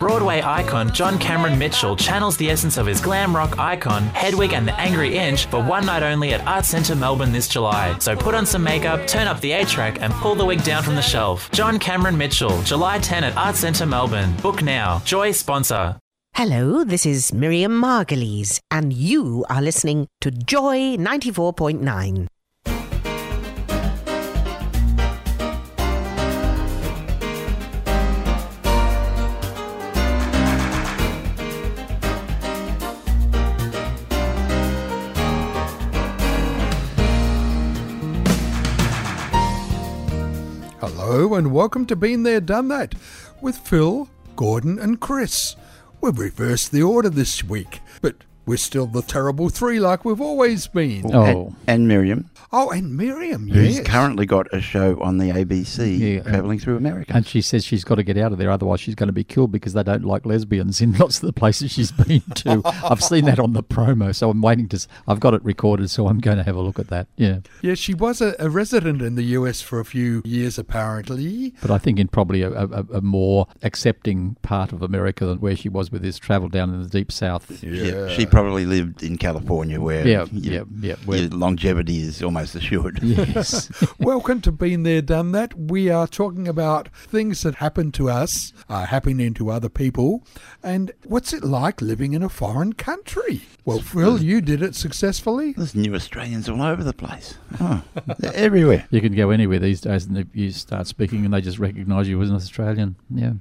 Broadway icon John Cameron Mitchell channels the essence of his glam rock icon, Hedwig and the Angry Inch, for one night only at Arts Centre Melbourne this July. So put on some makeup, turn up the A track, and pull the wig down from the shelf. John Cameron Mitchell, July 10 at Arts Centre Melbourne. Book now. Joy sponsor. Hello, this is Miriam Margolyes, and you are listening to Joy 94.9. Hello, and welcome to Been There, Done That with Phil, Gordon, and Chris. We've reversed the order this week, but we're still the terrible three like we've always been. Oh. And, and Miriam, Oh, and Miriam, who's yes. currently got a show on the ABC Yeah, travelling through America. And she says she's got to get out of there, otherwise she's going to be killed because they don't like lesbians in lots of the places she's been to. I've seen that on the promo, so I'm waiting to. s- I've got it recorded, so I'm going to have a look at that. Yeah, Yeah, she was a, a resident in the US for a few years, apparently. but I think in probably a, a, a more accepting part of America than where she was with this travel down in the deep south. Yeah, she probably lived in California where Yeah, you- yeah, yeah, where- longevity is almost assured. Yes. Welcome to Been There, Done That. We are talking about things that happen to us, are happening to other people, and what's it like living in a foreign country? Well, Phil, you did it successfully. There's new Australians all over the place. Oh, they're everywhere. you can go anywhere these days, and if you start speaking, and they just recognise you as an Australian. Yeah.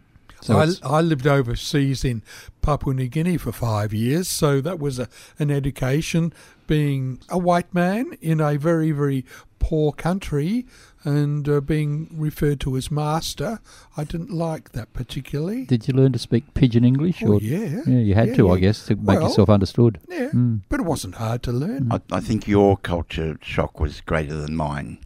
So I, I lived overseas in Papua New Guinea for five years, so that was a, an education being a white man in a very, very poor country and uh, being referred to as master. I didn't like that particularly. did you learn to speak pidgin English? Oh, yeah. Yeah, you had Yeah, to, I guess, to make yourself understood. Yeah, Mm. but it wasn't hard to learn. I, I think your culture shock was greater than mine,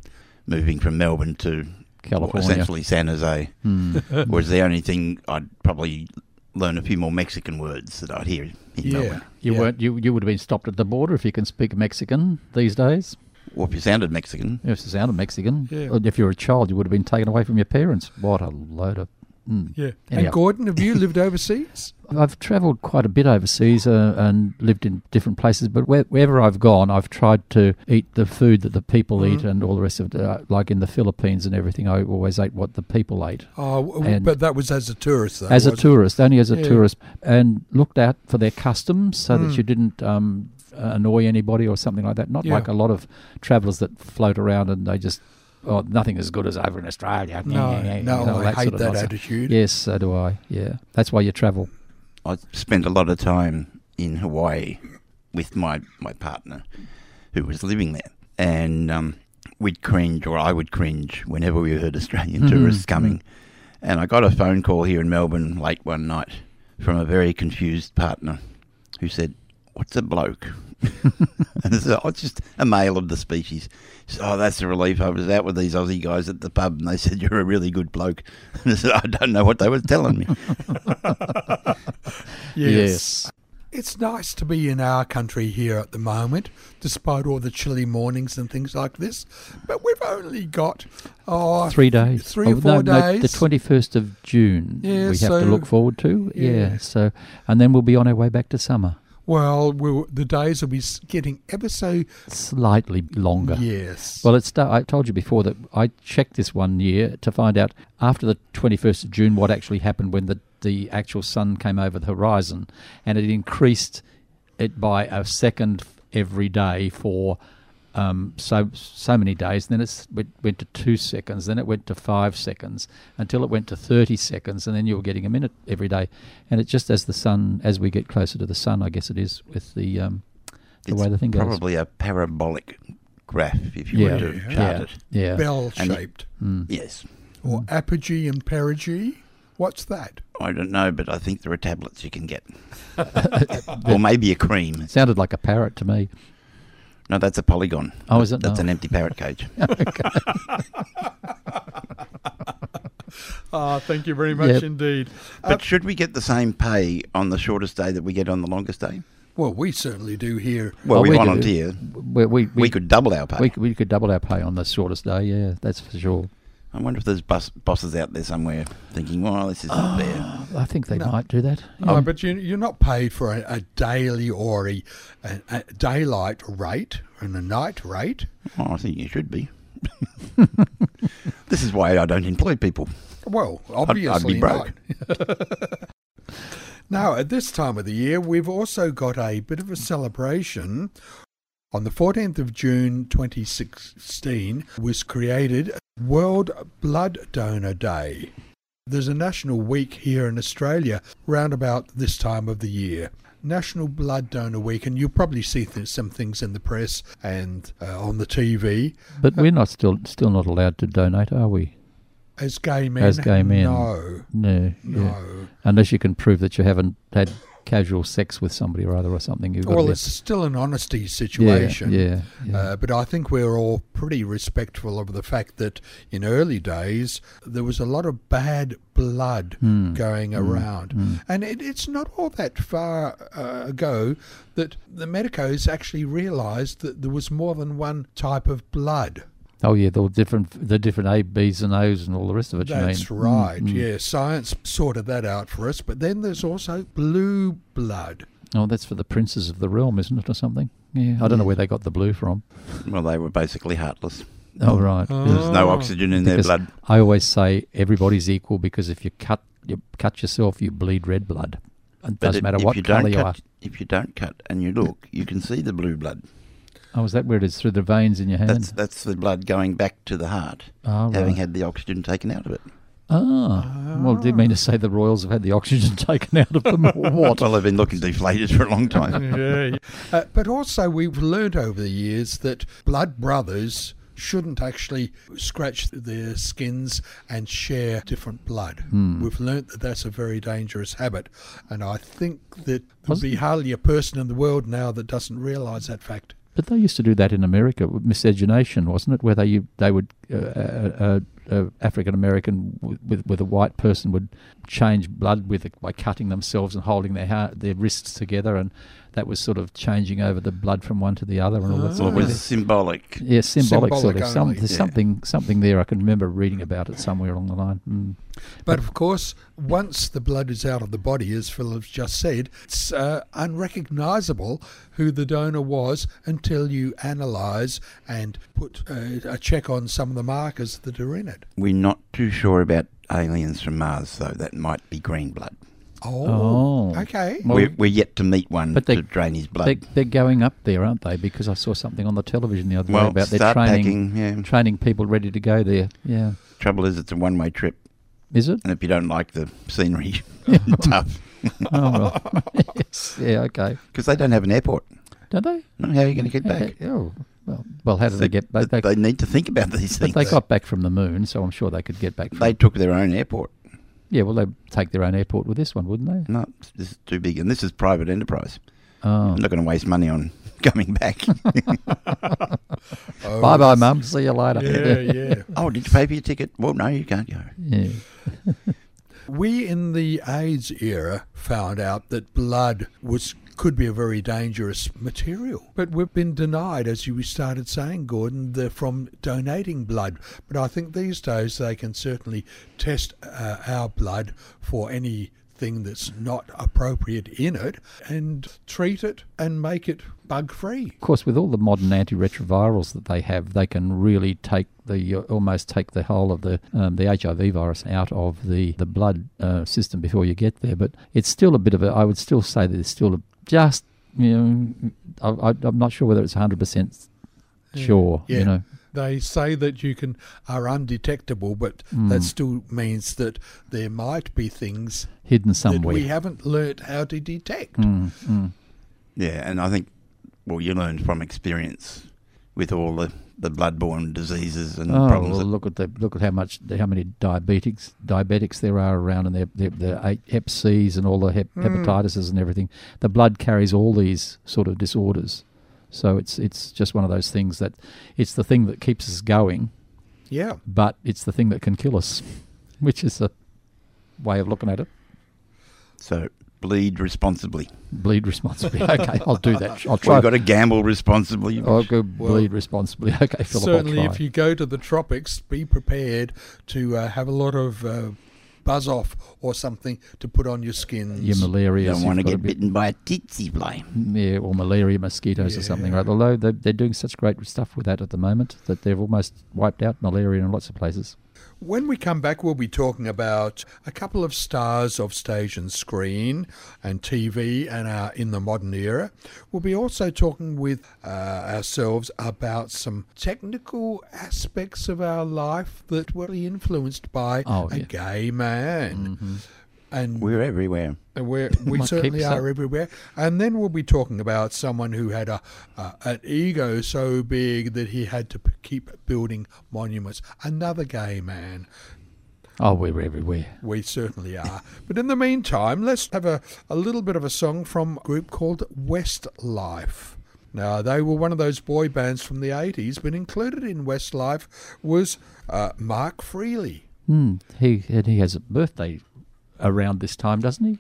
moving from Melbourne to California. essentially San Jose. Mm. was the only thing I'd probably learn a few more Mexican words that I'd hear in Yeah. Melbourne. You Yeah. weren't. You, you would have been stopped at the border if you can speak Mexican these days. Or if you sounded Mexican, If you sounded Mexican, Yeah. If you were a child, you would have been taken away from your parents. What a load of. Mm. Yeah. Anyhow. And Gordon, have you lived overseas? I've travelled quite a bit overseas uh, and lived in different places, but where, wherever I've gone, I've tried to eat the food that the people eat and all the rest of it. Uh, like in the Philippines and everything, I always ate what the people ate. Oh, And- but that was as a tourist, though. as a wasn't it? tourist, only as a Yeah. tourist, and looked out for their customs so Mm. that you didn't um, annoy anybody or something like that. Not Yeah. like a lot of travellers that float around and they just, oh, nothing as good as over in Australia. No, You no, know, I hate sort of that nonsense. attitude. Yes, so do I. Yeah, that's why you travel. I spent a lot of time in Hawaii with my, my partner who was living there. And um, we'd cringe, or I would cringe, whenever we heard Australian Mhm, tourists coming. And I got a phone call here in Melbourne late one night from a very confused partner who said, What's a bloke? and I said, oh, it's just a male of the species. So oh, that's a relief. I was out with these Aussie guys at the pub and they said, You're a really good bloke. And I said, I don't know what they were telling me. Yes. It's nice to be in our country here at the moment, despite all the chilly mornings and things like this. But we've only got oh, Three days. three or Oh, four no, no, days. the 21st of June Yeah, we have so- to look forward to. Yeah. yeah. So, and then we'll be on our way back to summer. Well, the days will be getting ever so Slightly longer. yes. Well, it's. I told you before that I checked this one year to find out after the 21st of June what actually happened when the, the actual sun came over the horizon, and it increased it by a second every day for um, so so many days. And then it went to two seconds, then it went to five seconds, until it went to 30 seconds, and then you were getting a minute every day. And it just as the sun, as we get closer to the sun, I guess it is with the um, the It's way the thing goes. probably a parabolic graph, if you Yeah, were to Yeah. chart yeah, it. yeah. Bell shaped, Mm. Yes. or apogee and perigee. What's that? I don't know, but I think there are tablets you can get, or maybe a cream. It Sounded like a parrot to me. No, that's a polygon. Oh, is it? That's No. an empty parrot cage. Ah, thank you very much Yep. indeed. But should we get the same pay on the shortest day that we get on the longest day? Well, we certainly do here. Well, Oh, we, we do. volunteer. We, we, we, We, could double our pay. we, we could double our pay on the shortest day. Yeah, that's for sure. I wonder if there's bus, bosses out there somewhere thinking, "Well, this isn't ah, fair." I think they No. might do that. No, um, but you, you're not paid for a, a daily or a, a, a daylight rate and a night rate. Oh, I think you should be. this is why I don't employ people. Well, I'd, obviously I'd be broke. not. Now, at this time of the year, we've also got a bit of a celebration. On the 14th of June 2016 was created World Blood Donor Day. There's a national week here in Australia round about this time of the year. National Blood Donor Week, and you'll probably see th- some things in the press and uh, on the TV. But we're not still still not allowed to donate, are we? As gay men, As gay men. no, No. no. Yeah. Unless you can prove that you haven't had casual sex with somebody or other or something. You've got Well, it's still an honesty situation. Yeah. yeah. Uh, but I think we're all pretty respectful of the fact that in early days there was a lot of bad blood Hmm. going around. And it, it's not all that far uh, ago that the medicos actually realised that there was more than one type of blood. Oh yeah, the different the different A, B's and O's and all the rest of it. That's you mean? right, Mm, mm. yeah. Science sorted that out for us. But then there's also blue blood. Oh, that's for the princes of the realm, isn't it, or something? Yeah. I don't know where they got the blue from. Well, they were basically heartless. Oh right. Oh. There's no oxygen in their blood. I always say everybody's equal because if you cut you cut yourself, you bleed red blood. It But doesn't if- matter what you colour don't you are. If you don't cut and you look, you can see the blue blood. Oh, is that where it is through the veins in your hand? That's that's the blood going back to the heart, oh, having right. had the oxygen taken out of it. Ah, well, do you mean to say the royals have had the oxygen taken out of them what? Well, they've been looking deflated for a long time. yeah. yeah. Uh, but also, we've learnt over the years that blood brothers shouldn't actually scratch their skins and share different blood. Hmm. We've learnt that that's a very dangerous habit, and I think that there'll Wasn't- be hardly a person in the world now that doesn't realise that fact. But they used to do that in America miscegenation, wasn't it? Where they they would uh, uh, uh, African American with with a white person would change blood with it by cutting themselves and holding their their wrists together, and that was sort of changing over the blood from one to the other and all that Well, sort it of was symbolic. Yeah, symbolic, sort of. Some, there's yeah. something something there. I can remember reading about it somewhere along the line. Mm. But of course, once the blood is out of the body, as Philip's just said, it's uh, unrecognisable who the donor was until you analyse and put uh, a check on some of the markers that are in it. We're not too sure about aliens from Mars, though. That might be green blood. Oh, Oh. okay. Well, we're, we're yet to meet one but they- to drain his blood. They, they're going up there, aren't they? Because I saw something on the television the other well, day about their start training packing. Yeah. training people ready to go there. Yeah, Trouble is, it's a one-way trip, is it? and if you don't like the scenery, tough. oh, well. yes. Yeah, okay. Because they don't have an airport. Don't they? No, how are you going to get back? oh, well, well, how did they get back? They, They, they need to think about these but things. they got back from the moon, so I'm sure they could get back. From, They took their own airport. Yeah, well, they'd take their own airport with this one, wouldn't they? No, this is too big, and this is private enterprise. Oh. I'm not going to waste money on coming back. Oh, Bye bye, mum. See you later. Yeah, yeah. oh, did you pay for your ticket? Well, no, you can't go. yeah. We in the AIDS era found out that blood was could be a very dangerous material, but we've been denied, as you started saying, Gordon, the, from donating blood. But I think these days they can certainly test uh, our blood for anything that's not appropriate in it and treat it and make it bug free. Of course, with all the modern antiretrovirals that they have, they can really take the uh, almost take the whole of the um, the HIV virus out of the the blood uh, system before you get there. But it's still a bit of a. I would still say that it's still a, just you know. I, I, I'm not sure whether it's 100 percent sure. Yeah. You know. They say that you can are undetectable, but Mm. that still means that there might be things hidden somewhere that somewhere. we haven't learnt how to detect. Mm, mm. Yeah, and I think, well, you learn from experience with all the the bloodborne diseases and Oh, problems. well, look at the look at how much how many diabetics diabetics there are around, and their their, their Hep C's and all the hep, hmm. hepatitises and everything. The blood carries all these sort of disorders, so it's it's just one of those things that it's the thing that keeps us going, Yeah. but it's the thing that can kill us, which is a way of looking at it. so bleed responsibly. Bleed responsibly. Okay, I'll do that. I'll try. We've got to gamble responsibly. I'll go Well, bleed responsibly. Okay, Philip. Certainly, I'll try. if you go to the tropics, be prepared to uh, have a lot of uh, buzz off or something to put on your skin. your malaria, You don't want to get bitten by a tsetse fly. yeah, or malaria mosquitoes or something, right? Although they're, they're doing such great stuff with that at the moment that they've almost wiped out malaria in lots of places. When we come back, we'll be talking about a couple of stars of stage and screen and TV and uh, in the modern era. We'll be also talking with uh, ourselves about some technical aspects of our life that were influenced by Oh, a yeah. gay man. And We're everywhere. We're, we certainly are everywhere. And then we'll be talking about someone who had a uh, an ego so big that he had to p- keep building monuments. Another gay man. Oh, we're everywhere. We certainly are. but in the meantime, let's have a, a little bit of a song from a group called Westlife. Now, they were one of those boy bands from the 80s, but included in Westlife was uh, Mark Feehily. Hmm. He and he has a birthday around this time, doesn't he?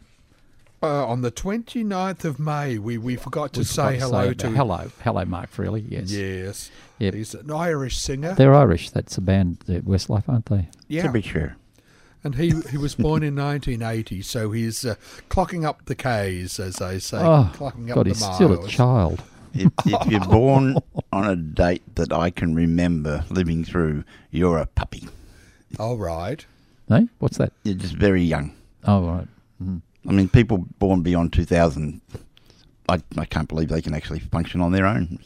Uh, on the 29th of May, we, we forgot to We say forgot hello about- to hello, hello, Mark Feehily. Yes, Yes. Yep. He's an Irish singer. they're Irish. That's a band, they're Westlife, aren't they? yeah. To be sure. And he, he was born in 1980, so he's uh, clocking up the Ks, as they say. oh, clocking up God, the he's miles. still a child. If, if you're born on a date that I can remember living through, you're a puppy. All right. No, what's that? You're just very young. Oh, right. Mhm. I mean, people born beyond 2000, I, I can't believe they can actually function on their own.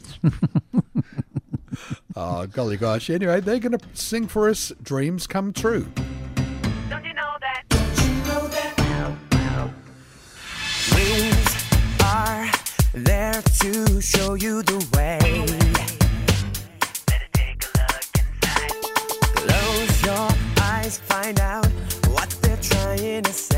Oh, golly gosh. Anyway, they're going to sing for us Dreams Come True. Don't you know that? Dreams are there to show you the way. Better take a look inside. Close your eyes, find out what they're trying to say.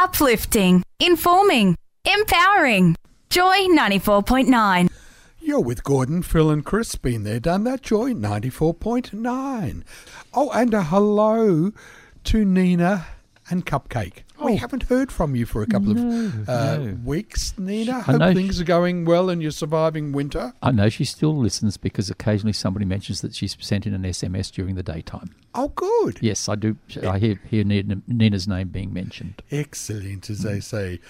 Uplifting, informing, empowering. Joy 94.9. You're with Gordon, Phil, and Chris. Been there, done that. Joy 94.9. Oh, and a hello to Nina and Cupcake. We haven't heard from you for a couple of uh, no. weeks, Nina. Hope things are going well and you're surviving winter. I know she still listens because occasionally somebody mentions that she's sent in an SMS during the daytime. Oh, good. Yes, I do. I hear, hear Nina's name being mentioned. Excellent, as they say.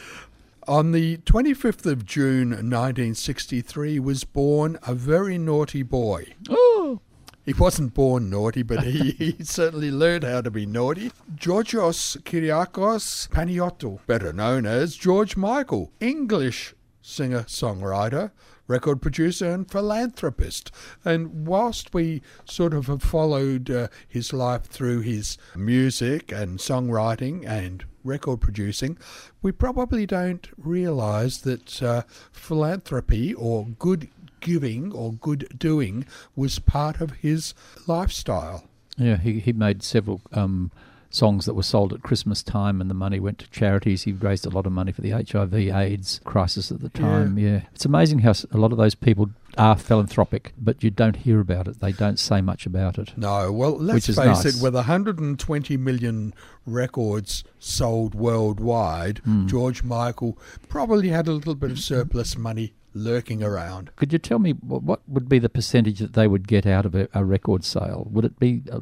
On the 25th of June 1963 was born a very naughty boy. Oh, He wasn't born naughty, but he, he certainly learned how to be naughty. Georgios Kyriacos Panayiotou, better known as George Michael, English singer songwriter, record producer, and philanthropist. And whilst we sort of have followed uh, his life through his music and songwriting and record producing, we probably don't realise that uh, philanthropy or good giving or good doing was part of his lifestyle. yeah. He he made several um, songs that were sold at Christmas time, and the money went to charities. He raised a lot of money for the HIV/AIDS crisis at the time. Yeah, it's amazing how a lot of those people are philanthropic, but you don't hear about it. They don't say much about it. No, well, let's Which is face nice. it, with 120 million records sold worldwide, Hmm. George Michael probably had a little bit of surplus money lurking around. Could you tell me what, would be the percentage that they would get out of a, a record sale? Would it be uh,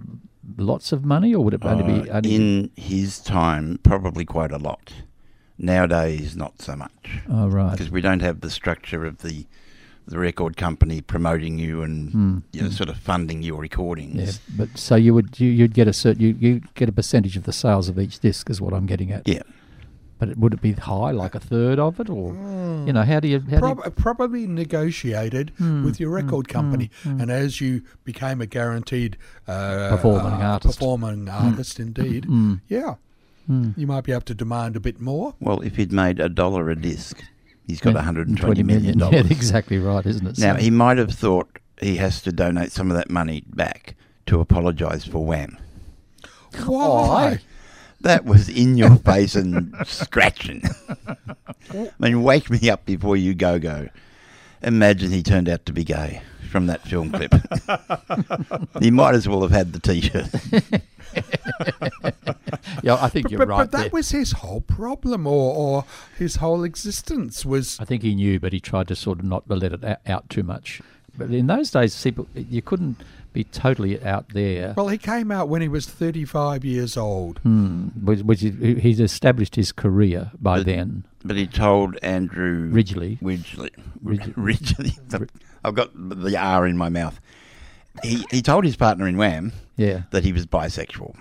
lots of money, or would it only be Uh, only? in his time, probably quite a lot. Nowadays, not so much oh right. because we don't have the structure of the the record company promoting you and Hmm, you know, hmm. sort of funding your recordings. Yeah, but so you would you, you'd get a certain you you get a percentage of the sales of each disc is what I'm getting at. Yeah. But it, would it be high, like a third of it, or you know, how do you? How Prob- do you probably negotiated Hmm, with your record hmm, company, hmm, hmm. and as you became a guaranteed uh, Performing uh, artist. performing artist, indeed, Mm, yeah, mm. you might be able to demand a bit more. Well, if he'd made a dollar a disc, he's got Yeah, 120 million Yeah, dollars. exactly right, isn't it? Now So- he might have thought he has to donate some of that money back to apologise for Wham. Why? That was in your face and scratching. I mean, wake me up before you go go. Imagine he turned out to be gay from that film clip. he might as well have had the T-shirt. yeah, I think But, you're but, right. but that there. was his whole problem, or, or his whole existence was. I think he knew, but he tried to sort of not let it out too much. But in those days, people you couldn't be totally out there. Well, he came out when he was 35 years old. Hmm, which, which is, he's established his career by But- then. But he told Andrew Ridgeley. Ridgeley. Ridge- Ridgeley. I've got the R in my mouth. He he told his partner in Wham Yeah. that he was bisexual,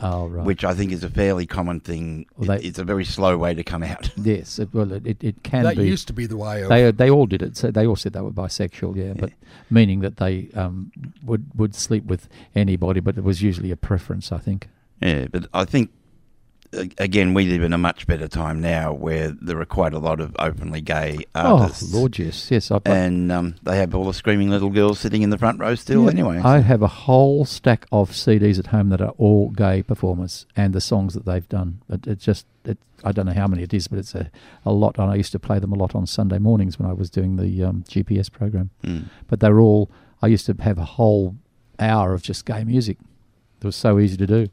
Oh right. which I think is a fairly common thing. Well, It- they- it's a very slow way to come out. yes. It, well, it, it can that be. used to be the way of. they they all did it. So they all said they were bisexual. Yeah, but meaning that they um, would would sleep with anybody, but it was usually a preference. I think. Yeah, but I think a- again we live in a much better time now where there are quite a lot of openly gay artists. Oh Lord, yes, yes. I, And um, they have all the screaming little girls sitting in the front row still. Yeah, anyway, I have a whole stack of CDs at home that are all gay performers and the songs that they've done. It, it's just, it, I don't know how many it is, but it's a, a lot. And I used to play them a lot on Sunday mornings when I was doing the um, GPS program. Mm. But they're all, I used to have a whole hour of just gay music. It was so easy to do.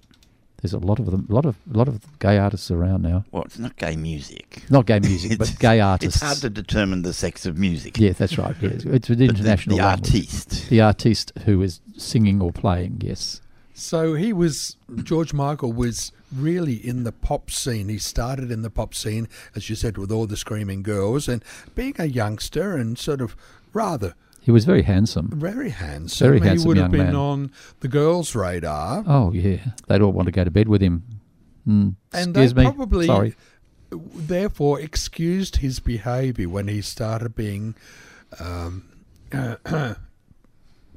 There's a lot of them, a lot of, a lot of gay artists around now. well, it's not gay music. Not gay music, but It's- gay artists. It's hard to determine the sex of music. Yeah, that's right. Yes, it's an The- the- international the, language. artiste. The artiste who is singing or playing. Yes. So he was George Michael was really in the pop scene. He started in the pop scene, as you said, with all the screaming girls, and being a youngster and sort of rather He was very handsome. very handsome. Very handsome he would have been man. on the girls' radar, Oh yeah, they'd all want to go to bed with him. Mm. and Excuse they me. probably Sorry. therefore excused his behaviour when he started being. Um,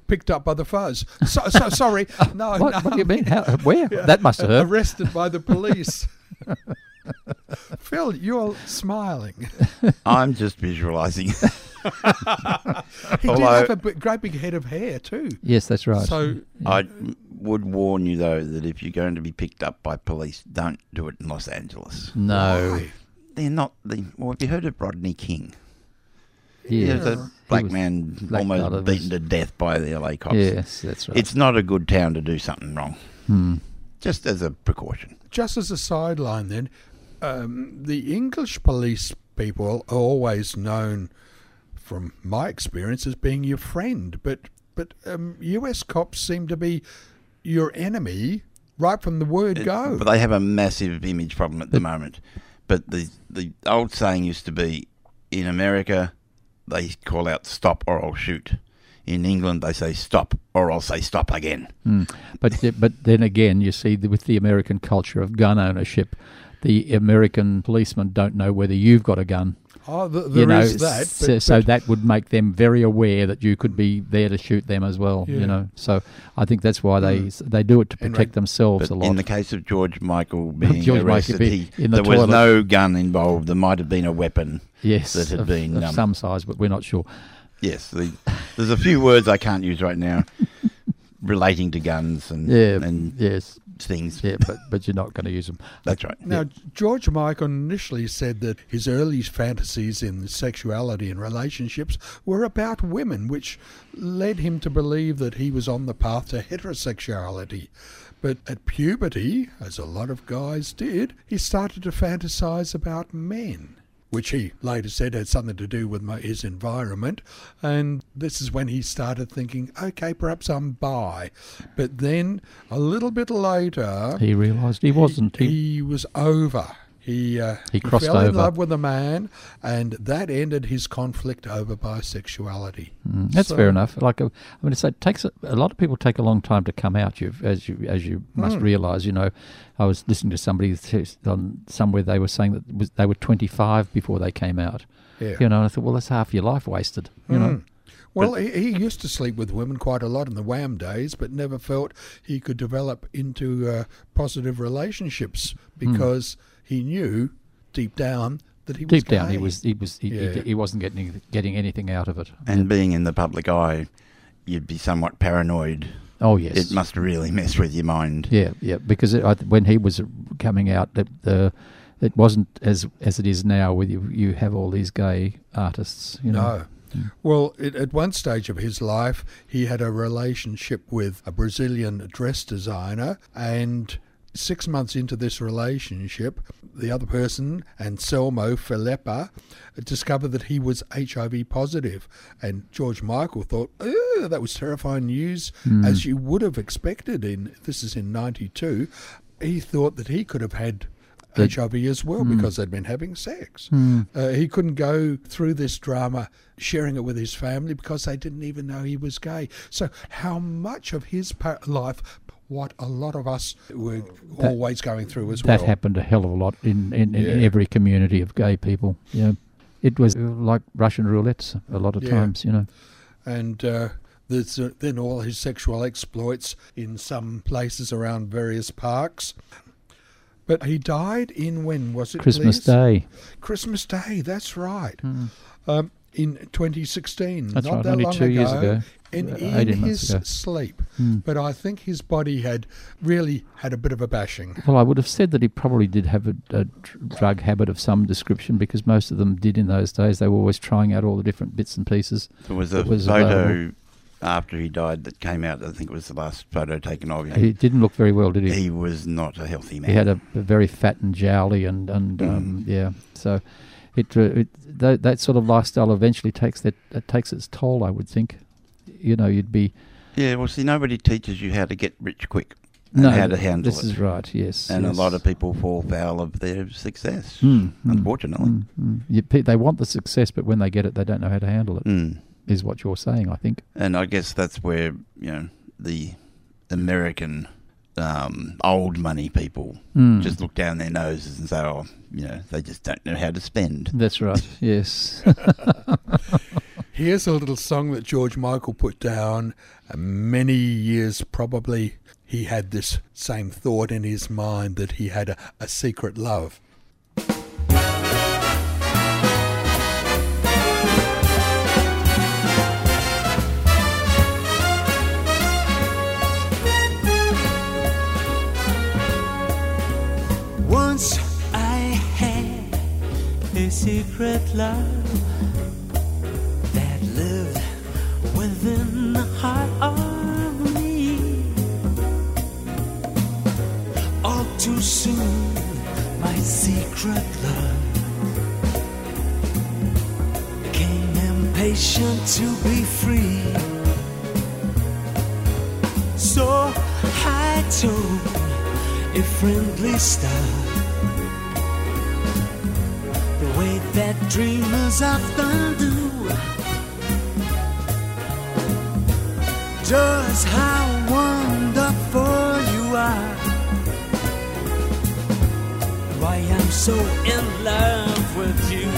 Picked up by the fuzz. So, so sorry. No, What, no. what do you mean? How, where? That must have hurt. Arrested by the police. Phil, you're smiling. I'm just visualising. He did Although- have a great big head of hair too. Yes, that's right. So I would warn you though that if you're going to be picked up by police, don't do it in Los Angeles. no. why? They're not the. Well, have you heard of Rodney King? Yeah. There's a black was- man black almost colour was- beaten to death by the LA cops. Yes, that's right. It's not a good town to do something wrong. Hmm. Just as a precaution. Just as a sideline, then, um, the English police people are always known, from my experience, as being your friend. But but um, US cops seem to be your enemy right from the word go. But they have a massive image problem at the moment. But the the old saying used to be, in America, they call out "stop" or "I'll shoot." In England, they say "stop" or "I'll say stop again." Mm. But but then again, you see, with the American culture of gun ownership, the American policemen don't know whether you've got a gun. oh, th- you there is know, that. so, but- so that would make them very aware that you could be there to shoot them as well. Yeah. You know, so I think that's why they they do it to protect like- themselves a lot. in the case of George Michael being George arrested, being he, in the there was no gun involved. There might have been a weapon. yes, that had of, been, of um, some size, but we're not sure. Yes, the, there's a few words I can't use right now relating to guns and Yeah, and yes, things. yeah, but but you're not going to use them. That's right. Now, George Michael initially said that his early fantasies in sexuality and relationships were about women, which led him to believe that he was on the path to heterosexuality. But at puberty, as a lot of guys did, he started to fantasize about men. Which he later said had something to do with my, his environment. And this is when he started thinking, okay, perhaps I'm bi. But then a little bit later, He realised he wasn't. He, he was over. He, uh, He crossed fell in love with a man, and that ended his conflict over bisexuality. Mm, that's So- fair enough. Like, uh, I mean, it's, it takes a, a lot of people take a long time to come out. You, as you as you Hmm. must realise. You know, I was listening to somebody on somewhere they were saying that was, they were 25 before they came out. Yeah. You know, and I thought, well, that's half your life wasted. You know, Mm. Well, he, he used to sleep with women quite a lot in the Wham days, but never felt he could develop into uh, positive relationships Hmm. because he knew deep down that he was deep down, he was he was he, Yeah. he, he wasn't getting getting anything out of it. And being in the public eye, you'd be somewhat paranoid. Oh yes, It must really mess with your mind. Yeah, yeah, because it, I, when he was coming out, the, the it wasn't as as it is now, where you you have all these gay artists. You know, No. Hmm. Well, it, at one stage of his life, he had a relationship with a Brazilian dress designer, and six months into this relationship, the other person, Anselmo Feleppa, discovered that he was HIV positive. And George Michael thought, "Ugh, that was terrifying news, hmm. as you would have expected. In this is in '92, he thought that he could have had. The- HIV as well hmm. because they'd been having sex. Hmm. Uh, he couldn't go through this drama sharing it with his family because they didn't even know he was gay. So, how much of his life, what a lot of us were That- always going through as that well. That happened a hell of a lot in in, in Yeah. every community of gay people. Yeah, it was like Russian roulette a lot of Yeah. times. You know, and uh, there's uh, then all his sexual exploits in some places around various parks. But he died in when was it? Christmas please? Day. Christmas Day. That's right. Um, in 2016, That's not right, that only long two years ago. and Uh, in his ago. sleep. Hmm. But I think his body had really had a bit of a bashing. Well, I would have said that he probably did have a, a drug habit of some description because most of them did in those days. They were always trying out all the different bits and pieces. There was a was photo available. after he died that came out. I think it was the last photo taken of him. He didn't look very well, did he? He was not a healthy man. He had a, a very fat and jowly, and and um, yeah. So it, uh, it that, that sort of lifestyle eventually takes that it takes its toll. I would think. You know, you'd be Yeah, well, see, nobody teaches you how to get rich quick and no. how to handle this it. is right. Yes, and yes. a lot of people fall foul of their success, Mm, unfortunately. mm, mm. You, they want the success, but when they get it, they don't know how to handle it. Mm. Is what you're saying? I think. And I guess that's where you know the American um, old money people Mm. just look down their noses and say, "Oh, you know, they just don't know how to spend." That's right. yes. Here's a little song that George Michael put down many years probably. He had this same thought in his mind that he had a, a secret love. A secret love that lived within the heart of me. All too soon, my secret love became impatient to be free. So I told a friendly star. Way that dreamers often do. Just how wonderful you are. Why I'm so in love with you.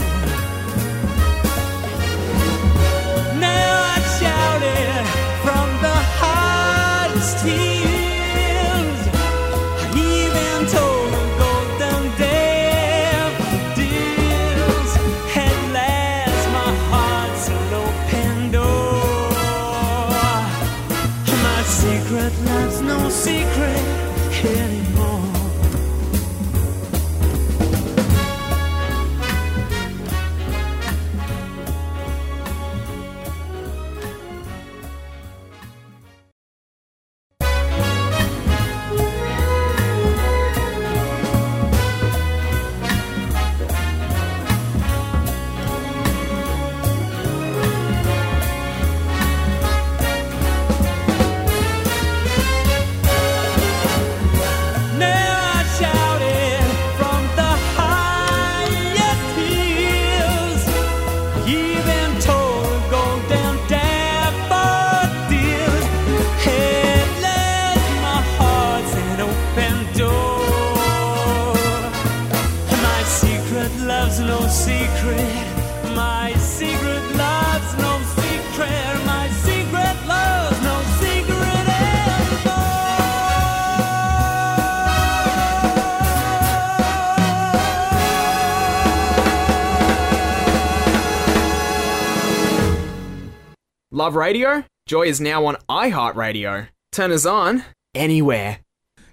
Secret, my secret love's no secret, my secret love's no secret Love radio? Joy is now on iHeartRadio. Turn us on anywhere.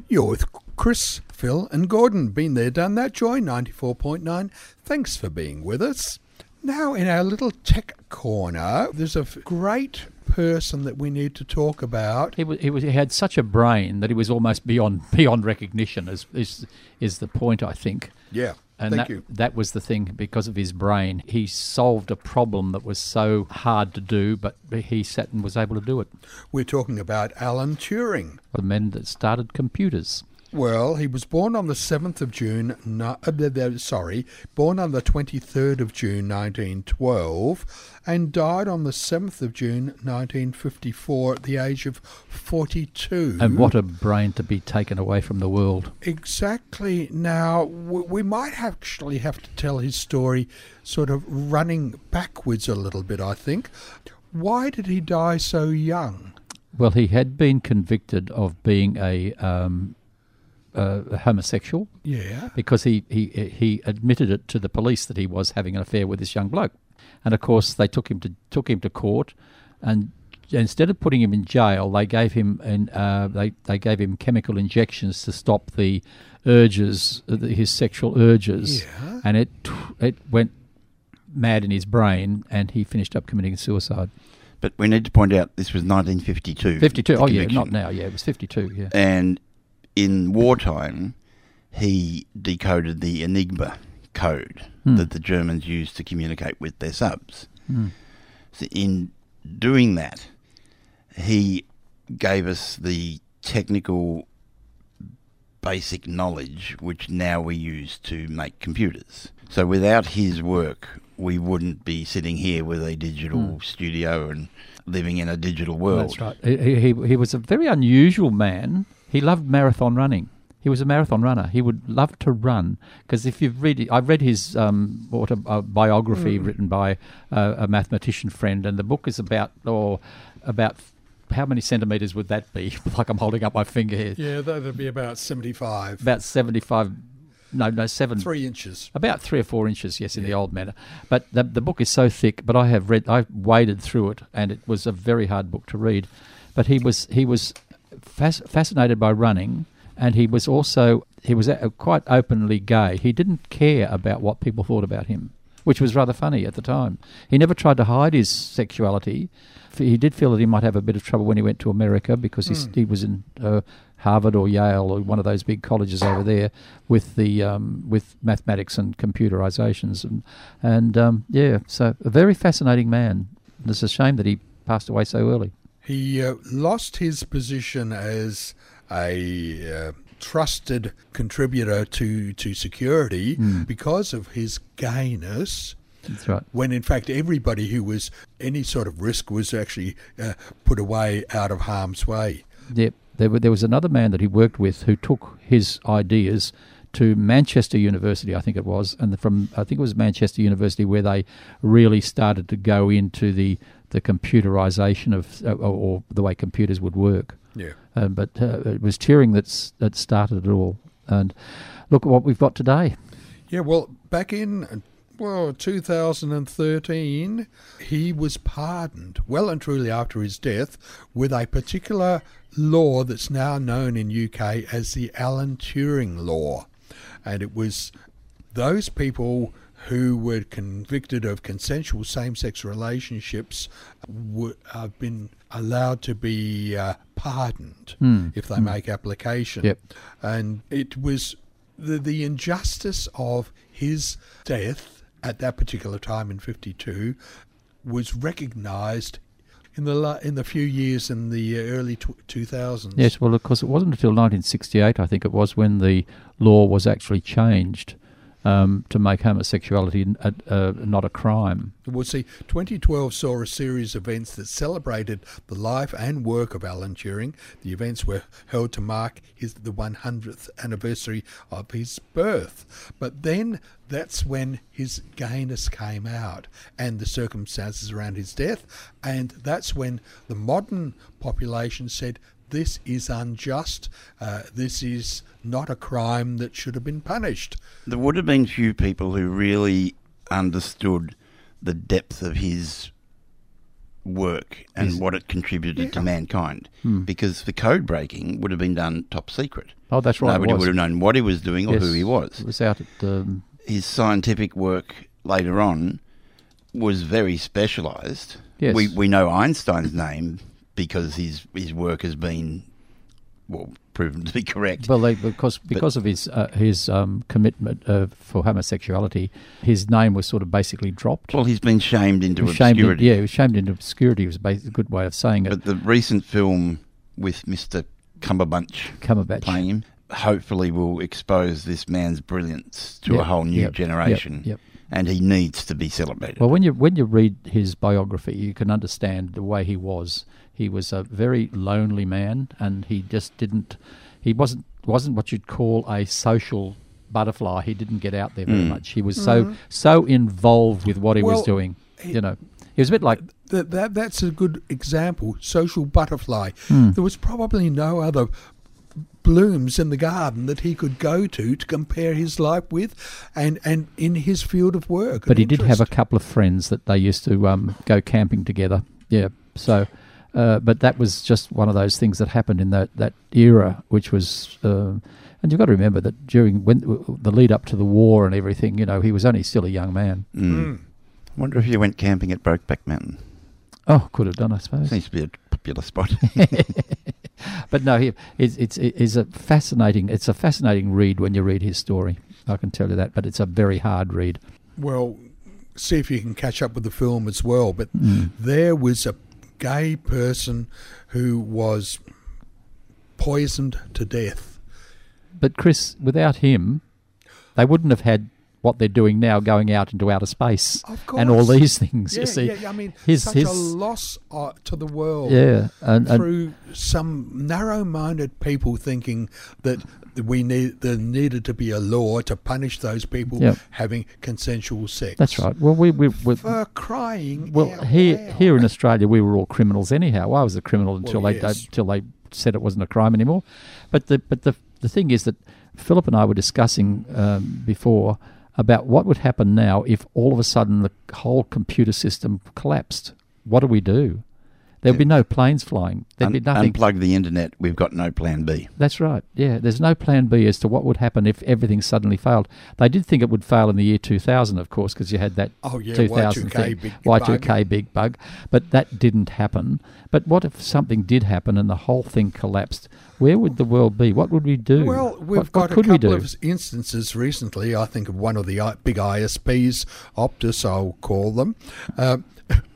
You're with Chris, Phil, and Gordon. Been there, done that. Joy 94.9. Thanks for being with us. Now, in our little tech corner, there's a great person that we need to talk about. He, was, he, was, he had such a brain that he was almost beyond beyond recognition. Is is is the point? I think. Yeah, And thank that, you. that was the thing because of his brain. He solved a problem that was so hard to do, but he sat and was able to do it. We're talking about Alan Turing. The men that started computers. Well, he was born on the 7th of June, no, uh, sorry, born on the 23rd of June 1912 and died on the 7th of June 1954 at the age of 42. And what a brain to be taken away from the world. Exactly. Now, we might actually have to tell his story sort of running backwards a little bit, I think. Why did he die so young? Well, he had been convicted of being a, um, a homosexual Yeah. because he, he he admitted it to the police that he was having an affair with this young bloke, and of course they took him to took him to court, and instead of putting him in jail, they gave him an, uh, they they gave him chemical injections to stop the urges, uh, the- his sexual urges, Yeah. and it it went mad in his brain, and he finished up committing suicide. But we need to point out this was 1952. Fifty two. the Oh yeah, not now. Yeah, it was fifty two. Yeah. And in wartime, he decoded the Enigma code Hmm. that the Germans used to communicate with their subs. Hmm. So in doing that, he gave us the technical basic knowledge which now we use to make computers. So without his work, we wouldn't be sitting here with a digital studio and living in a digital world. That's right. He, he, he was a very unusual man. He loved marathon running. He was a marathon runner. He would love to run because if you've read, I've read his um, autobiography written by uh, a mathematician friend, and the book is about or about how many centimeters would that be? like I'm holding up my finger here. Yeah, that'd be about 75. About seventy-five. No, no, seven. Three inches. About three or four inches, yes, in the old manner. But the, the book is so thick. But I have read, I waded through it, and it was a very hard book to read. But he was he was fas- fascinated by running, and he was also he was uh, quite openly gay. He didn't care about what people thought about him, which was rather funny at the time. He never tried to hide his sexuality. He did feel that he might have a bit of trouble when he went to America because he's he was in uh, Harvard or Yale or one of those big colleges over there with the um, with mathematics and computerizations and and um, yeah, so a very fascinating man. And It's a shame that he passed away so early. He uh, lost his position as a uh, trusted contributor to, to security because of his gayness. That's right. When in fact everybody who was any sort of risk was actually uh, put away out of harm's way. Yep. There, there was another man that he worked with who took his ideas to Manchester University, I think it was, and from I think it was Manchester University where they really started to go into the the computerization of uh, or, or the way computers would work. Yeah. Um, but uh, it was Turing that's that started it all. And look at what we've got today. Yeah, well, back in well 2013, he was pardoned well and truly after his death with a particular law that's now known in UK as the Alan Turing law, and it was those people who were convicted of consensual same-sex relationships would have been allowed to be uh, pardoned if they make application. Yep. And it was the, the injustice of his death at that particular time in 52 was recognised in the la- in the few years in the early tw 2000s. Yes, well, of course, it wasn't until 1968, I think it was, when the law was actually changed. Um, to make homosexuality a, a, not a crime. Well, see, 2012 saw a series of events that celebrated the life and work of Alan Turing. The events were held to mark his the 100th anniversary of his birth. But then that's when his gayness came out and the circumstances around his death, and that's when the modern population said. This is unjust. Uh, this is not a crime that should have been punished. There would have been few people who really understood the depth of his work and His- what it contributed to mankind. Hmm. Because the code breaking would have been done top secret. Oh, that's right. Nobody would have known what he was doing or Yes, who he was. It was out at um, His scientific work later on was very specialised. Yes. We we know Einstein's name because his his work has been well proven to be correct. Well, they, because because of his uh, his um, commitment uh, for homosexuality, his name was sort of basically dropped. well, he's been shamed into He was shamed in- obscurity. yeah, he was shamed into obscurity. Was a, good way of saying it. But the recent film with Mr. Cumberbatch Cumberbatch. playing him hopefully will expose this man's brilliance to Yep, a whole new yep, generation. Yep. And he needs to be celebrated. Well, when you when you read his biography, you can understand the way he was. He was a very lonely man, and he just didn't. He wasn't wasn't what you'd call a social butterfly. He didn't get out there very Mm. much. He was so so involved with what he Well, was doing. he- You know, he was a bit like that, that that's a good example. Social butterfly. Hmm. There was probably no other blooms in the garden that he could go to to compare his life with, and and in his field of work. But and he did have a couple of friends that they used to um, go camping together. Yeah. So, uh, but that was just one of those things that happened in that, that era, which was. Uh, and you've got to remember that during when the lead up to the war and everything, you know, he was only still a young man. Mm. I wonder if you went camping at Brokeback Mountain. Oh, could have done, I suppose. Seems to be a popular spot. but no, he, it's it's it's a fascinating. It's a fascinating read when you read his story. I can tell you that. But it's a very hard read. Well, see if you can catch up with the film as well. But Mm. there was a gay person who was poisoned to death. But Chris, without him, they wouldn't have had what they're doing now, going out into outer space Of and all these things. Yeah, you see, yeah, I mean, his such his a loss uh, to the world. yeah, and, and through some narrow-minded people thinking that we need there needed to be a law to punish those people having consensual sex. that's right. Well, we we, we For crying well here loud. here in Australia we were all criminals anyhow. I was a criminal until Well, they until they said it wasn't a crime anymore. But the but the the thing is that Philip and I were discussing um, before about what would happen now if all of a sudden the whole computer system collapsed. What do we do? There'd be no planes flying. There'd be Un- nothing. unplug the internet. We've got no plan B. That's right. Yeah, there's no plan B as to what would happen if everything suddenly failed. They did think it would fail in the year 2000, of course, because you had that Oh, yeah, 2000 Y2K thing, big Y2K bug. big bug, but that didn't happen. But what if something did happen and the whole thing collapsed? Where would the world be? What would we do? Well, we've what, got what a couple of instances recently. I think of one of the big ISPs, Optus, I'll call them, uh,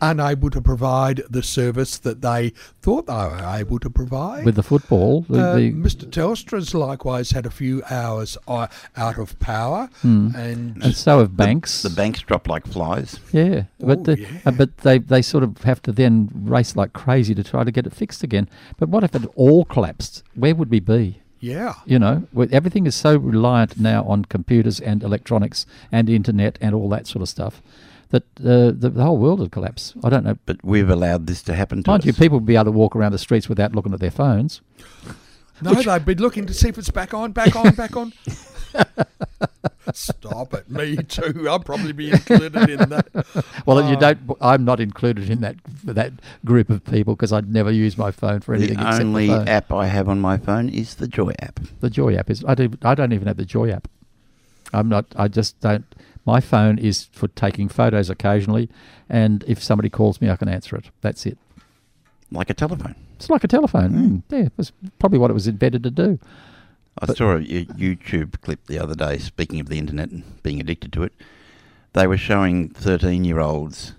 unable to provide the service that they thought they were able to provide. With the football, the, Uh, the, Mr. Telstra's likewise had a few hours uh, out of power, Hmm. and and so have banks. The banks drop like flies. Yeah, but Oh, the, yeah. uh, but they they sort of have to then race like crazy to try to get it fixed again. But what if it all collapsed? Where would we be? yeah, You know, where everything is so reliant now on computers and electronics and internet and all that sort of stuff that uh, the, the whole world would collapse. I don't know. But we've allowed this to happen to Mind us. you, people would be able to walk around the streets without looking at their phones. no, they'd be looking to see if it's back on, back on, back on. Stop it, me too. I'll probably be included in that. Well, you Oh. don't. I'm not included in that that group of people because I'd never use my phone for anything the except only the phone. app I have on my phone is the Joy app. The Joy app is. I do. I don't even have the Joy app. I'm not. I just don't. My phone is for taking photos occasionally, and if somebody calls me, I can answer it. That's it. Like a telephone. It's like a telephone. Mm. Yeah, that's probably what it was invented to do. I But- saw a YouTube clip the other day, speaking of the internet and being addicted to it. They were showing 13 year olds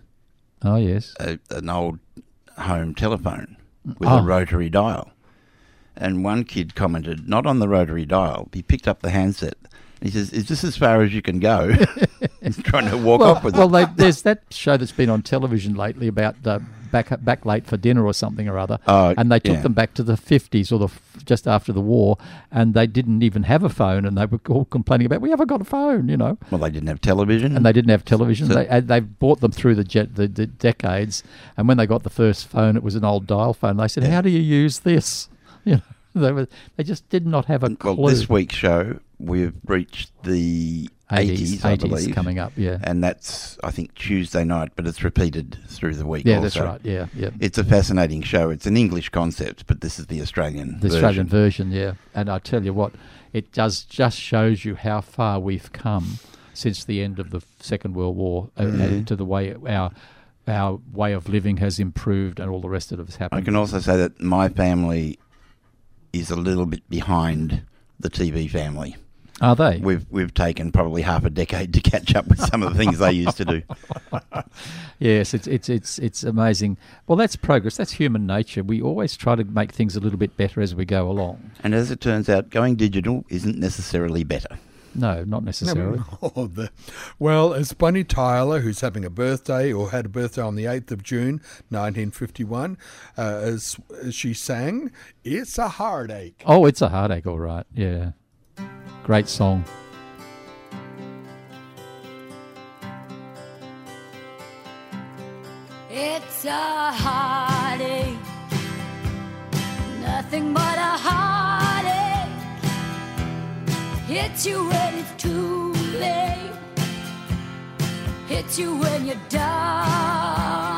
Oh yes. a, an old home telephone with Oh. a rotary dial. And one kid commented, not on the rotary dial, he picked up the handset He says, "Is this as far as you can go?" He's trying to walk well, off with well it. Well, there's that show that's been on television lately about the back back late for dinner or something or other, Oh, and they took yeah. them back to the 50s or the just after the war, and they didn't even have a phone, and they were all complaining about we haven't got a phone, you know, Well, they didn't have television, and they didn't have television. So- they and they bought them through the, jet, the the decades, and when they got the first phone, it was an old dial phone. They said, "How do you use this?" You know, they were they just did not have a clue. Well, this week's show we've reached the 80s, I 80s believe, coming up, yeah. and that's I think Tuesday night, but it's repeated through the week. Yeah, that's right. Yeah, yeah. It's a fascinating show. It's an English concept, but this is the Australian The version. Australian version, yeah. And I tell you what, it does just shows you how far we've come since the end of the Second World War, uh, Mm-hmm. and to the way our our way of living has improved, and all the rest of it has happened. I can also say that my family is a little bit behind the TV family. Are they? We've we've taken probably half a decade to catch up with some of the things they used to do. Yes, it's it's it's it's amazing. Well, that's progress. That's human nature. We always try to make things a little bit better as we go along. And as it turns out, going digital isn't necessarily better. No, not necessarily. Oh, the, well, as Bonnie Tyler, who's having a birthday or had a birthday on the 8th of June 1951, uh, as, as she sang, It's a Heartache. Oh, it's a heartache, all right. Yeah, great song. It's a heartache, nothing but a heartache. Hits you when it's too late, hits you when you're down.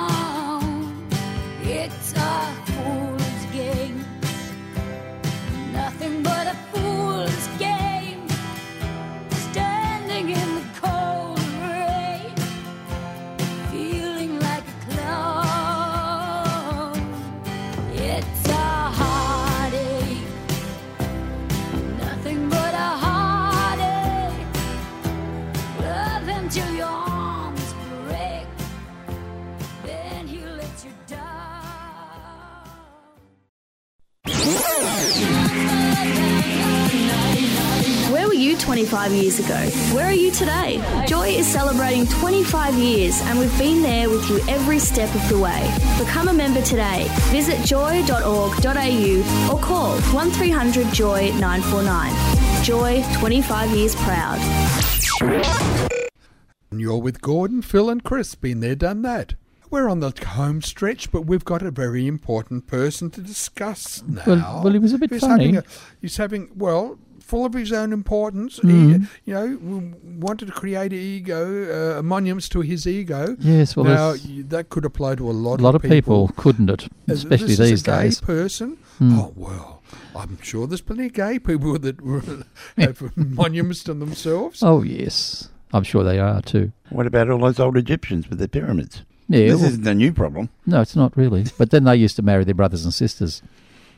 25 years ago? Where are you today? Joy is celebrating 25 years and we've been there with you every step of the way. Become a member today. Visit joy.org.au or call 1300 Joy 949. Joy 25 years proud. And you're with Gordon, Phil, and Chris. Been there, done that. We're on the home stretch, but we've got a very important person to discuss now. Well- well, he was a bit he's funny. Having a, he's having, well, full of his own importance. Mm. He, you know, wanted to create ego, uh, monuments to his ego. Yes, well, now that could apply to a lot, A lot of people couldn't it, Uh, especially this is these a gay days. person. Hmm. Oh well, I'm sure there's plenty of gay people that were- have monuments to themselves. Oh yes, I'm sure they are too. What about all those old Egyptians with their pyramids? Yeah, this well- isn't a new problem. No, it's not really. But then they used to marry their brothers and sisters.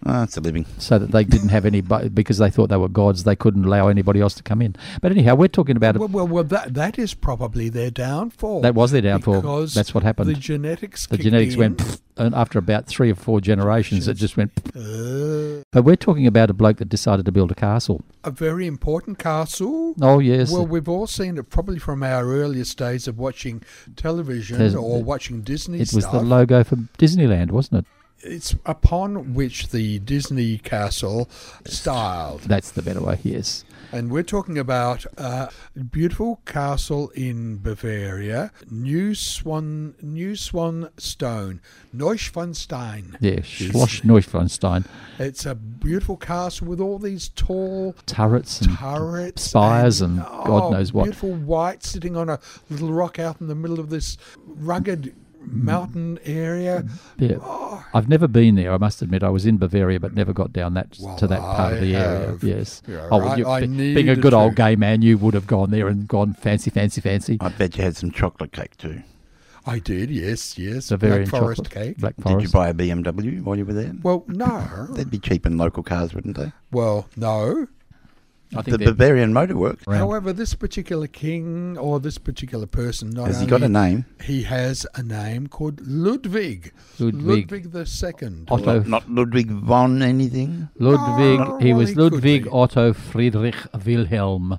Ah, it's a living. So that they didn't have any, because they thought they were gods, they couldn't allow anybody else to come in. But anyhow, we're talking about Well, well, well, that that is probably their downfall. That was their downfall. Because That's what happened. The genetics. the genetics in. went, pfft, and after about three or four generations, it just went. Uh, But we're talking about a bloke that decided to build a castle. a very important castle. Oh yes, Well, we've all seen it probably from our earliest days of watching television There's- or watching Disney it was the logo for Disneyland, wasn't it? It's upon which the Disney castle styled. That's the better way. Yes. And we're talking about a beautiful castle in Bavaria, New Swan, New Swan Stone, Neuschwanstein. Yes, Schloss Neuschwanstein. It's a beautiful castle with all these tall Turrets and turrets, spires and God oh, knows what. Beautiful white sitting on a little rock out in the middle of this rugged Mm. mountain area. Mm. Yeah. Oh, I've never been there. I must admit, I was in Bavaria, but never got down that to that part of the I area. Yes. Yeah, oh, well, I- you, I be- being a needed good old gay man, you would have gone there and gone fancy, fancy, fancy. I bet you had some chocolate cake too. I did, yes, yes. Bavarian Black Forest chocolate. cake. Black Did you buy a BMW while you were there? Well, no. They'd be cheap in local cars, wouldn't they? Well, no. I The think they're- Bavarian Motor Works. However, this particular king or this particular person, not Has he got a name? He has a name called Ludwig. Ludwig. Ludwig the Second. Otto Not, not Ludwig von anything? Ludwig. Oh, he was he Ludwig. Otto Friedrich Wilhelm.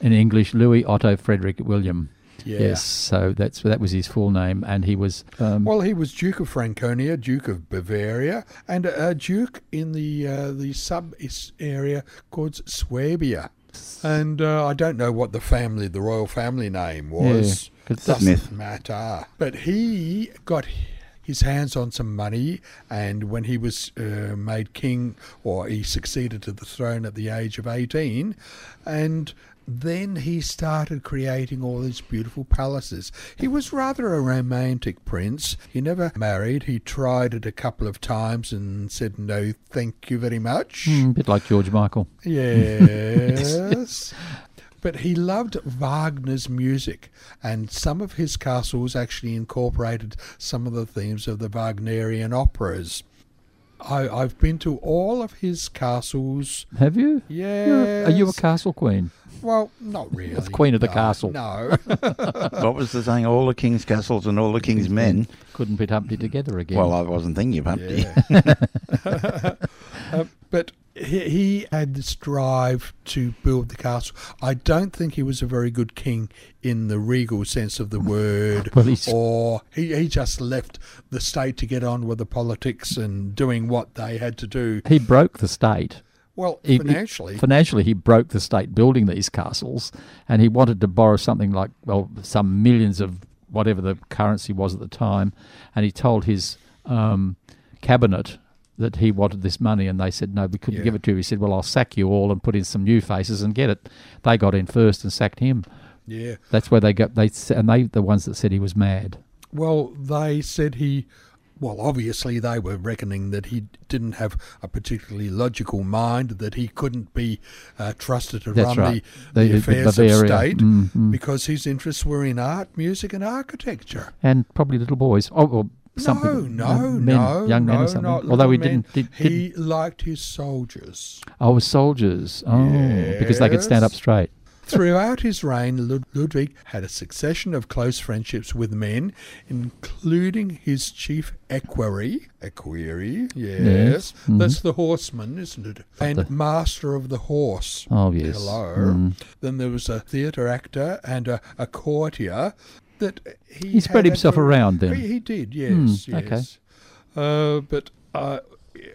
in English, Louis Otto Frederick William. Yeah. Yes, so that's that was his full name, and he was um, Well, he was Duke of Franconia, Duke of Bavaria, and a, a Duke in the uh, the sub area called Swabia. And uh, I don't know what the family, the royal family name was. Yeah, 'cause Doesn't matter. But he got his hands on some money, and when he was uh, made king, or he succeeded to the throne at the age of 18, and then he started creating all these beautiful palaces. He was rather a romantic prince. He never married. He tried it a couple of times and said, no, thank you very much. mm, a bit like George Michael. Yes. But he loved Wagner's music, and some of his castles actually incorporated some of the themes of the Wagnerian operas. I, I've been to all of his castles. Have you? Yeah. Are you a castle queen? Well, not really. The queen of the No, castle. No. What was the saying? All the king's castles and all the king's men. Couldn't put Humpty together again. Well, I wasn't thinking of Humpty. Uh, but he, he had this drive to build the castle. I don't think he was a very good king in the regal sense of the word, Well, or he, he just left the state to get on with the politics and doing what they had to do. he broke the state. Well, He- he- financially, financially, he broke the state building these castles, and he wanted to borrow something like well, some millions of whatever the currency was at the time, and he told his um, cabinet that he wanted this money, and they said no, we couldn't Yeah. give it to you. He said, well, I'll sack you all and put in some new faces and get it. They got in first and sacked him. yeah. That's where they got they and they the ones that said he was mad. Well, they said he. Well, obviously, they were reckoning that he didn't have a particularly logical mind, that he couldn't be uh, trusted to That's run right. the, the, The- the affairs of state Mm, mm. because his interests were in art, music, and architecture. and probably little boys. Oh, or something. no, no, men, no, young men no, or something. not Although he didn't, did, He didn't. liked his soldiers. Oh, soldiers. Oh, because they could stand up straight. Throughout his reign, Lud- Ludwig had a succession of close friendships with men, including his chief equerry. Equerry, yes. Yes, mhm. That's the horseman, isn't it? And the- master of the horse. Oh, yes. Hello. Mm. Then there was a theatre actor and a, a courtier that he He spread himself around then. He, he did, yes, Hmm, yes. okay. Uh, but uh,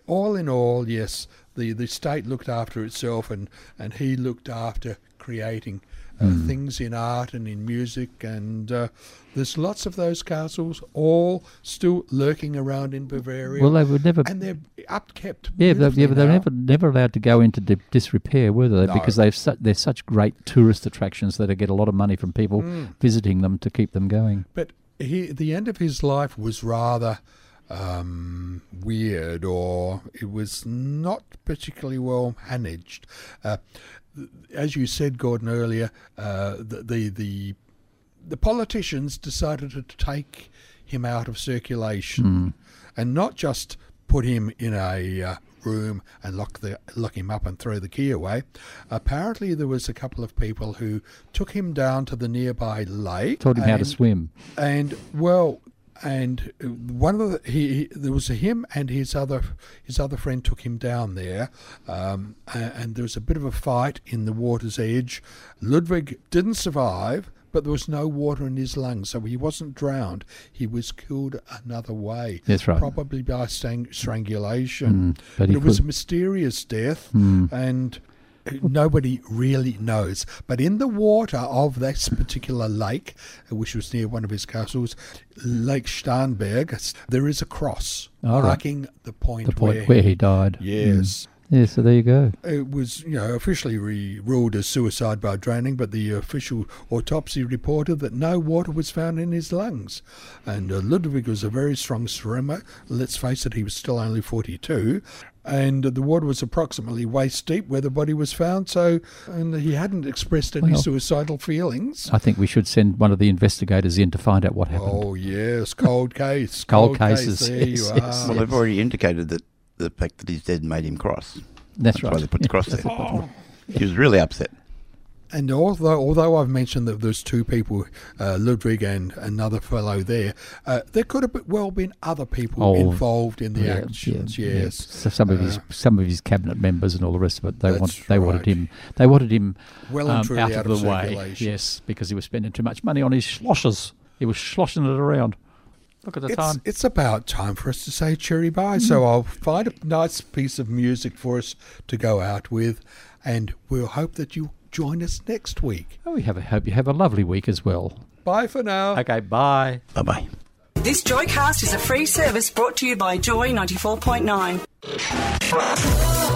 all in all, yes, the, the state looked after itself, and, and he looked after creating uh, Hmm. things in art and in music, and uh, there's lots of those castles, all still lurking around in Bavaria. Well, they would never. and they're upkept. Yeah, they, yeah but they're never never allowed to go into di- disrepair, were they? No. Because they've su- they're such great tourist attractions that they get a lot of money from people Mm. visiting them to keep them going. But he, the end of his life was rather um, weird, or it was not particularly well managed. Uh, as you said, Gordon earlier, uh, the, the the the politicians decided to take him out of circulation, and not just put him in a uh, room and lock the lock him up and throw the key away. Apparently, there was a couple of people who took him down to the nearby lake, Taught him how to swim. and well, and uh, one of the he, he there was him and his other his other friend took him down there, um, a- and there was a bit of a fight in the water's edge. Ludwig didn't survive. But there was no water in his lungs, so he wasn't drowned. He was killed another way. That's right. Probably by strangulation. Mm, but he it was a mysterious death, Mm. and nobody really knows. But in the water of this particular lake, which was near one of his castles, Lake Starnberg, there is a cross All right. marking the point, The point where, where he died. Yes. Yeah, so there you go. It was, you know, officially re- ruled as suicide by drowning, but the official autopsy reported that no water was found in his lungs. And uh, Ludwig was a very strong swimmer. Let's face it, he was still only 42. And uh, the water was approximately waist deep where the body was found. So, and he hadn't expressed any Well, suicidal feelings. I think we should send one of the investigators in to find out what happened. Oh yes, cold case. Cold case, cases, There yes, you yes. are. Well, they've already indicated that the fact that he's dead made him cross. That's why right. they put the cross there. the bottom. He was really upset. And although although I've mentioned that there's two people, uh, Ludwig and another fellow there, uh, there could have well been other people Oh, involved in the yeah, actions. yeah, yeah. yes, So some of his Uh, some of his cabinet members and all the rest of it. They want they wanted him they wanted him Well and um, out, out of of the way. Yes, because he was spending too much money on his sloshes. He was sloshing it around. Look at the it's, time. it's about time for us to say cherry bye. Mm. So I'll find a nice piece of music for us to go out with, and we'll hope that you join us next week. Oh, we have a, hope you have a lovely week as well. Bye for now. Okay, bye. Bye bye. This Joycast is a free service brought to you by Joy 94.9.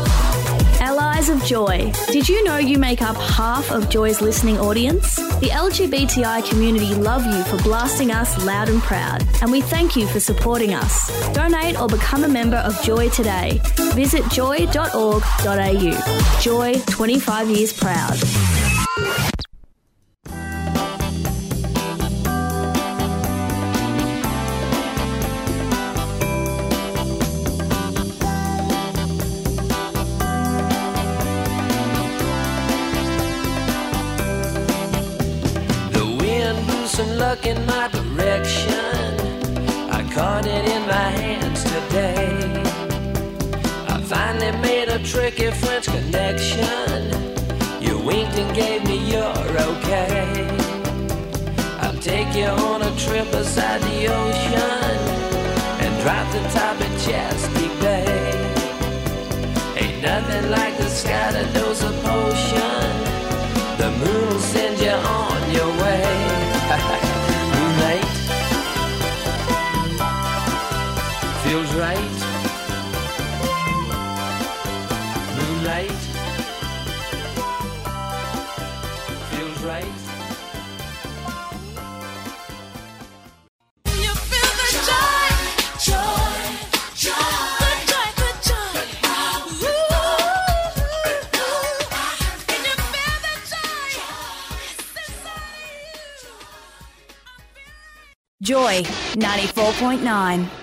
Allies of Joy. Did you know you make up half of Joy's listening audience? The LGBTI community love you for blasting us loud and proud, and we thank you for supporting us. Donate or become a member of Joy today. Visit joy.org.au. Joy 25 years proud. Luck in my direction. I caught it in my hands today. I finally made a tricky French connection. You winked and gave me your okay. I'll take you on a trip beside the ocean and drop the top of Chesapeake Bay. Ain't nothing like the sky to dose a potion. The moon will send you on your way. feels right. Moonlight feels right. Joy 94.9.